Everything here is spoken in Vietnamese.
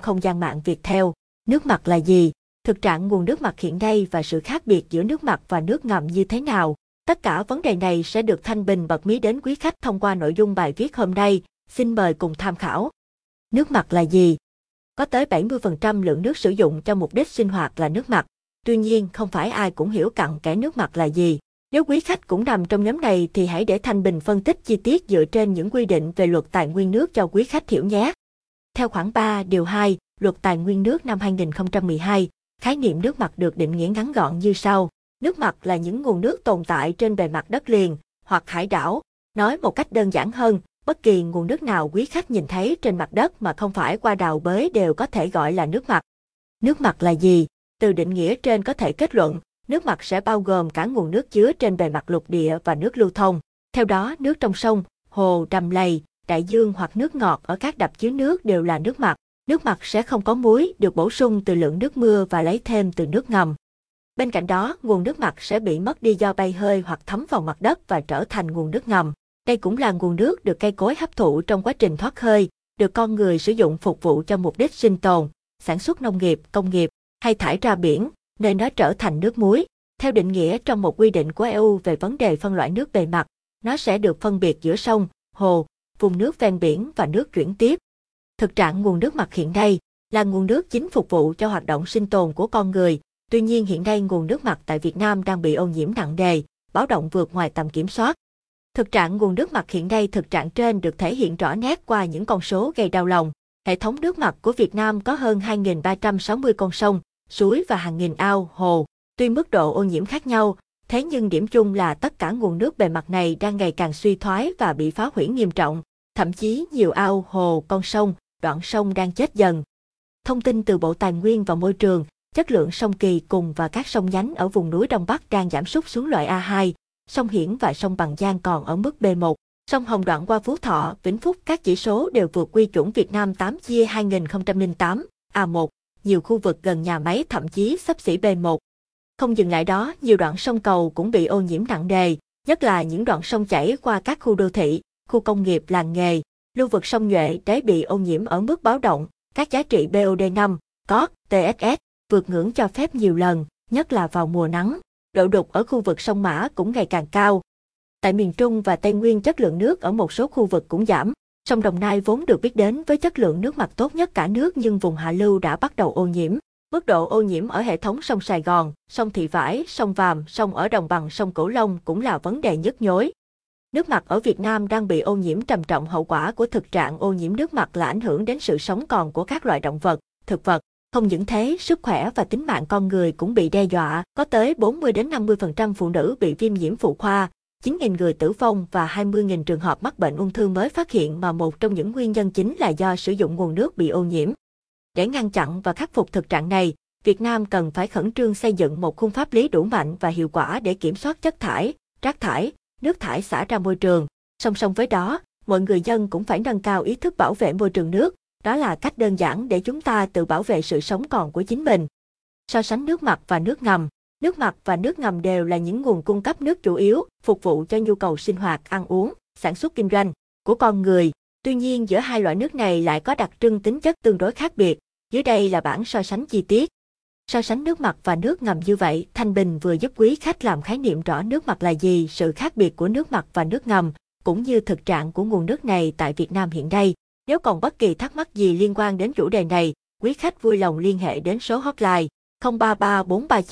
không gian mạng Việt theo. Nước mặt là gì? Thực trạng nguồn nước mặt hiện nay và sự khác biệt giữa nước mặt và nước ngầm như thế nào? Tất cả vấn đề này sẽ được Thanh Bình bật mí đến quý khách thông qua nội dung bài viết hôm nay. Xin mời cùng tham khảo. Nước mặt là gì? Có tới 70% lượng nước sử dụng cho mục đích sinh hoạt là nước mặt. Tuy nhiên, không phải ai cũng hiểu cặn kẽ nước mặt là gì. Nếu quý khách cũng nằm trong nhóm này thì hãy để Thanh Bình phân tích chi tiết dựa trên những quy định về luật tài nguyên nước cho quý khách hiểu nhé. Theo khoản 3, điều 2, luật tài nguyên nước năm 2012, khái niệm nước mặt được định nghĩa ngắn gọn như sau. Nước mặt là những nguồn nước tồn tại trên bề mặt đất liền hoặc hải đảo. Nói một cách đơn giản hơn, bất kỳ nguồn nước nào quý khách nhìn thấy trên mặt đất mà không phải qua đào bới đều có thể gọi là nước mặt. Nước mặt là gì? Từ định nghĩa trên có thể kết luận, nước mặt sẽ bao gồm cả nguồn nước chứa trên bề mặt lục địa và nước lưu thông. Theo đó, nước trong sông, hồ, đầm lầy, đại dương hoặc nước ngọt ở các đập chứa nước đều là nước mặt. Nước mặt sẽ không có muối, được bổ sung từ lượng nước mưa và lấy thêm từ nước ngầm. Bên cạnh đó, nguồn nước mặt sẽ bị mất đi do bay hơi hoặc thấm vào mặt đất và trở thành nguồn nước ngầm. Đây cũng là nguồn nước được cây cối hấp thụ trong quá trình thoát hơi, được con người sử dụng phục vụ cho mục đích sinh tồn, sản xuất nông nghiệp, công nghiệp, hay thải ra biển, nơi nó trở thành nước muối. Theo định nghĩa trong một quy định của EU về vấn đề phân loại nước bề mặt, nó sẽ được phân biệt giữa sông, hồ, vùng nước ven biển và nước chuyển tiếp. Thực trạng nguồn nước mặt hiện nay là nguồn nước chính phục vụ cho hoạt động sinh tồn của con người. Tuy nhiên hiện nay nguồn nước mặt tại Việt Nam đang bị ô nhiễm nặng nề, báo động vượt ngoài tầm kiểm soát. Thực trạng nguồn nước mặt hiện nay thực trạng trên được thể hiện rõ nét qua những con số gây đau lòng. Hệ thống nước mặt của Việt Nam có hơn 2.360 con sông, suối và hàng nghìn ao, hồ. Tuy mức độ ô nhiễm khác nhau, thế nhưng điểm chung là tất cả nguồn nước bề mặt này đang ngày càng suy thoái và bị phá hủy nghiêm trọng. Thậm chí nhiều ao, hồ, con sông, đoạn sông đang chết dần. Thông tin từ Bộ Tài nguyên và Môi trường, chất lượng sông Kỳ cùng và các sông nhánh ở vùng núi Đông Bắc đang giảm sút xuống loại A2, sông Hiển và sông Bằng Giang còn ở mức B1. Sông Hồng đoạn qua Phú Thọ, Vĩnh Phúc các chỉ số đều vượt quy chuẩn Việt Nam 8 chia 2008, A1, nhiều khu vực gần nhà máy thậm chí sắp xỉ B1. Không dừng lại đó, nhiều đoạn sông cầu cũng bị ô nhiễm nặng nề, nhất là những đoạn sông chảy qua các khu đô thị, khu công nghiệp làng nghề. Lưu vực sông Nhuệ đáy bị ô nhiễm ở mức báo động, các giá trị BOD5, COT, TSS vượt ngưỡng cho phép nhiều lần, nhất là vào mùa nắng. Độ đục ở khu vực sông Mã cũng ngày càng cao. Tại miền Trung và Tây Nguyên chất lượng nước ở một số khu vực cũng giảm. Sông Đồng Nai vốn được biết đến với chất lượng nước mặt tốt nhất cả nước nhưng vùng hạ lưu đã bắt đầu ô nhiễm. Mức độ ô nhiễm ở hệ thống sông Sài Gòn, sông Thị Vải, sông Vàm, sông ở đồng bằng sông Cửu Long cũng là vấn đề nhức nhối. Nước mặt ở Việt Nam đang bị ô nhiễm trầm trọng hậu quả của thực trạng ô nhiễm nước mặt là ảnh hưởng đến sự sống còn của các loại động vật, thực vật. Không những thế, sức khỏe và tính mạng con người cũng bị đe dọa, có tới 40 đến 50% phụ nữ bị viêm nhiễm phụ khoa, 9.000 người tử vong và 20.000 trường hợp mắc bệnh ung thư mới phát hiện mà một trong những nguyên nhân chính là do sử dụng nguồn nước bị ô nhiễm. Để ngăn chặn và khắc phục thực trạng này, Việt Nam cần phải khẩn trương xây dựng một khung pháp lý đủ mạnh và hiệu quả để kiểm soát chất thải, rác thải, nước thải xả ra môi trường. Song song với đó, mọi người dân cũng phải nâng cao ý thức bảo vệ môi trường nước, đó là cách đơn giản để chúng ta tự bảo vệ sự sống còn của chính mình. So sánh nước mặt và nước ngầm, nước mặt và nước ngầm đều là những nguồn cung cấp nước chủ yếu, phục vụ cho nhu cầu sinh hoạt, ăn uống, sản xuất kinh doanh của con người. Tuy nhiên giữa hai loại nước này lại có đặc trưng tính chất tương đối khác biệt. Dưới đây là bảng so sánh chi tiết. So sánh nước mặt và nước ngầm như vậy, Thanh Bình vừa giúp quý khách làm khái niệm rõ nước mặt là gì, sự khác biệt của nước mặt và nước ngầm, cũng như thực trạng của nguồn nước này tại Việt Nam hiện nay. Nếu còn bất kỳ thắc mắc gì liên quan đến chủ đề này, quý khách vui lòng liên hệ đến số hotline 033439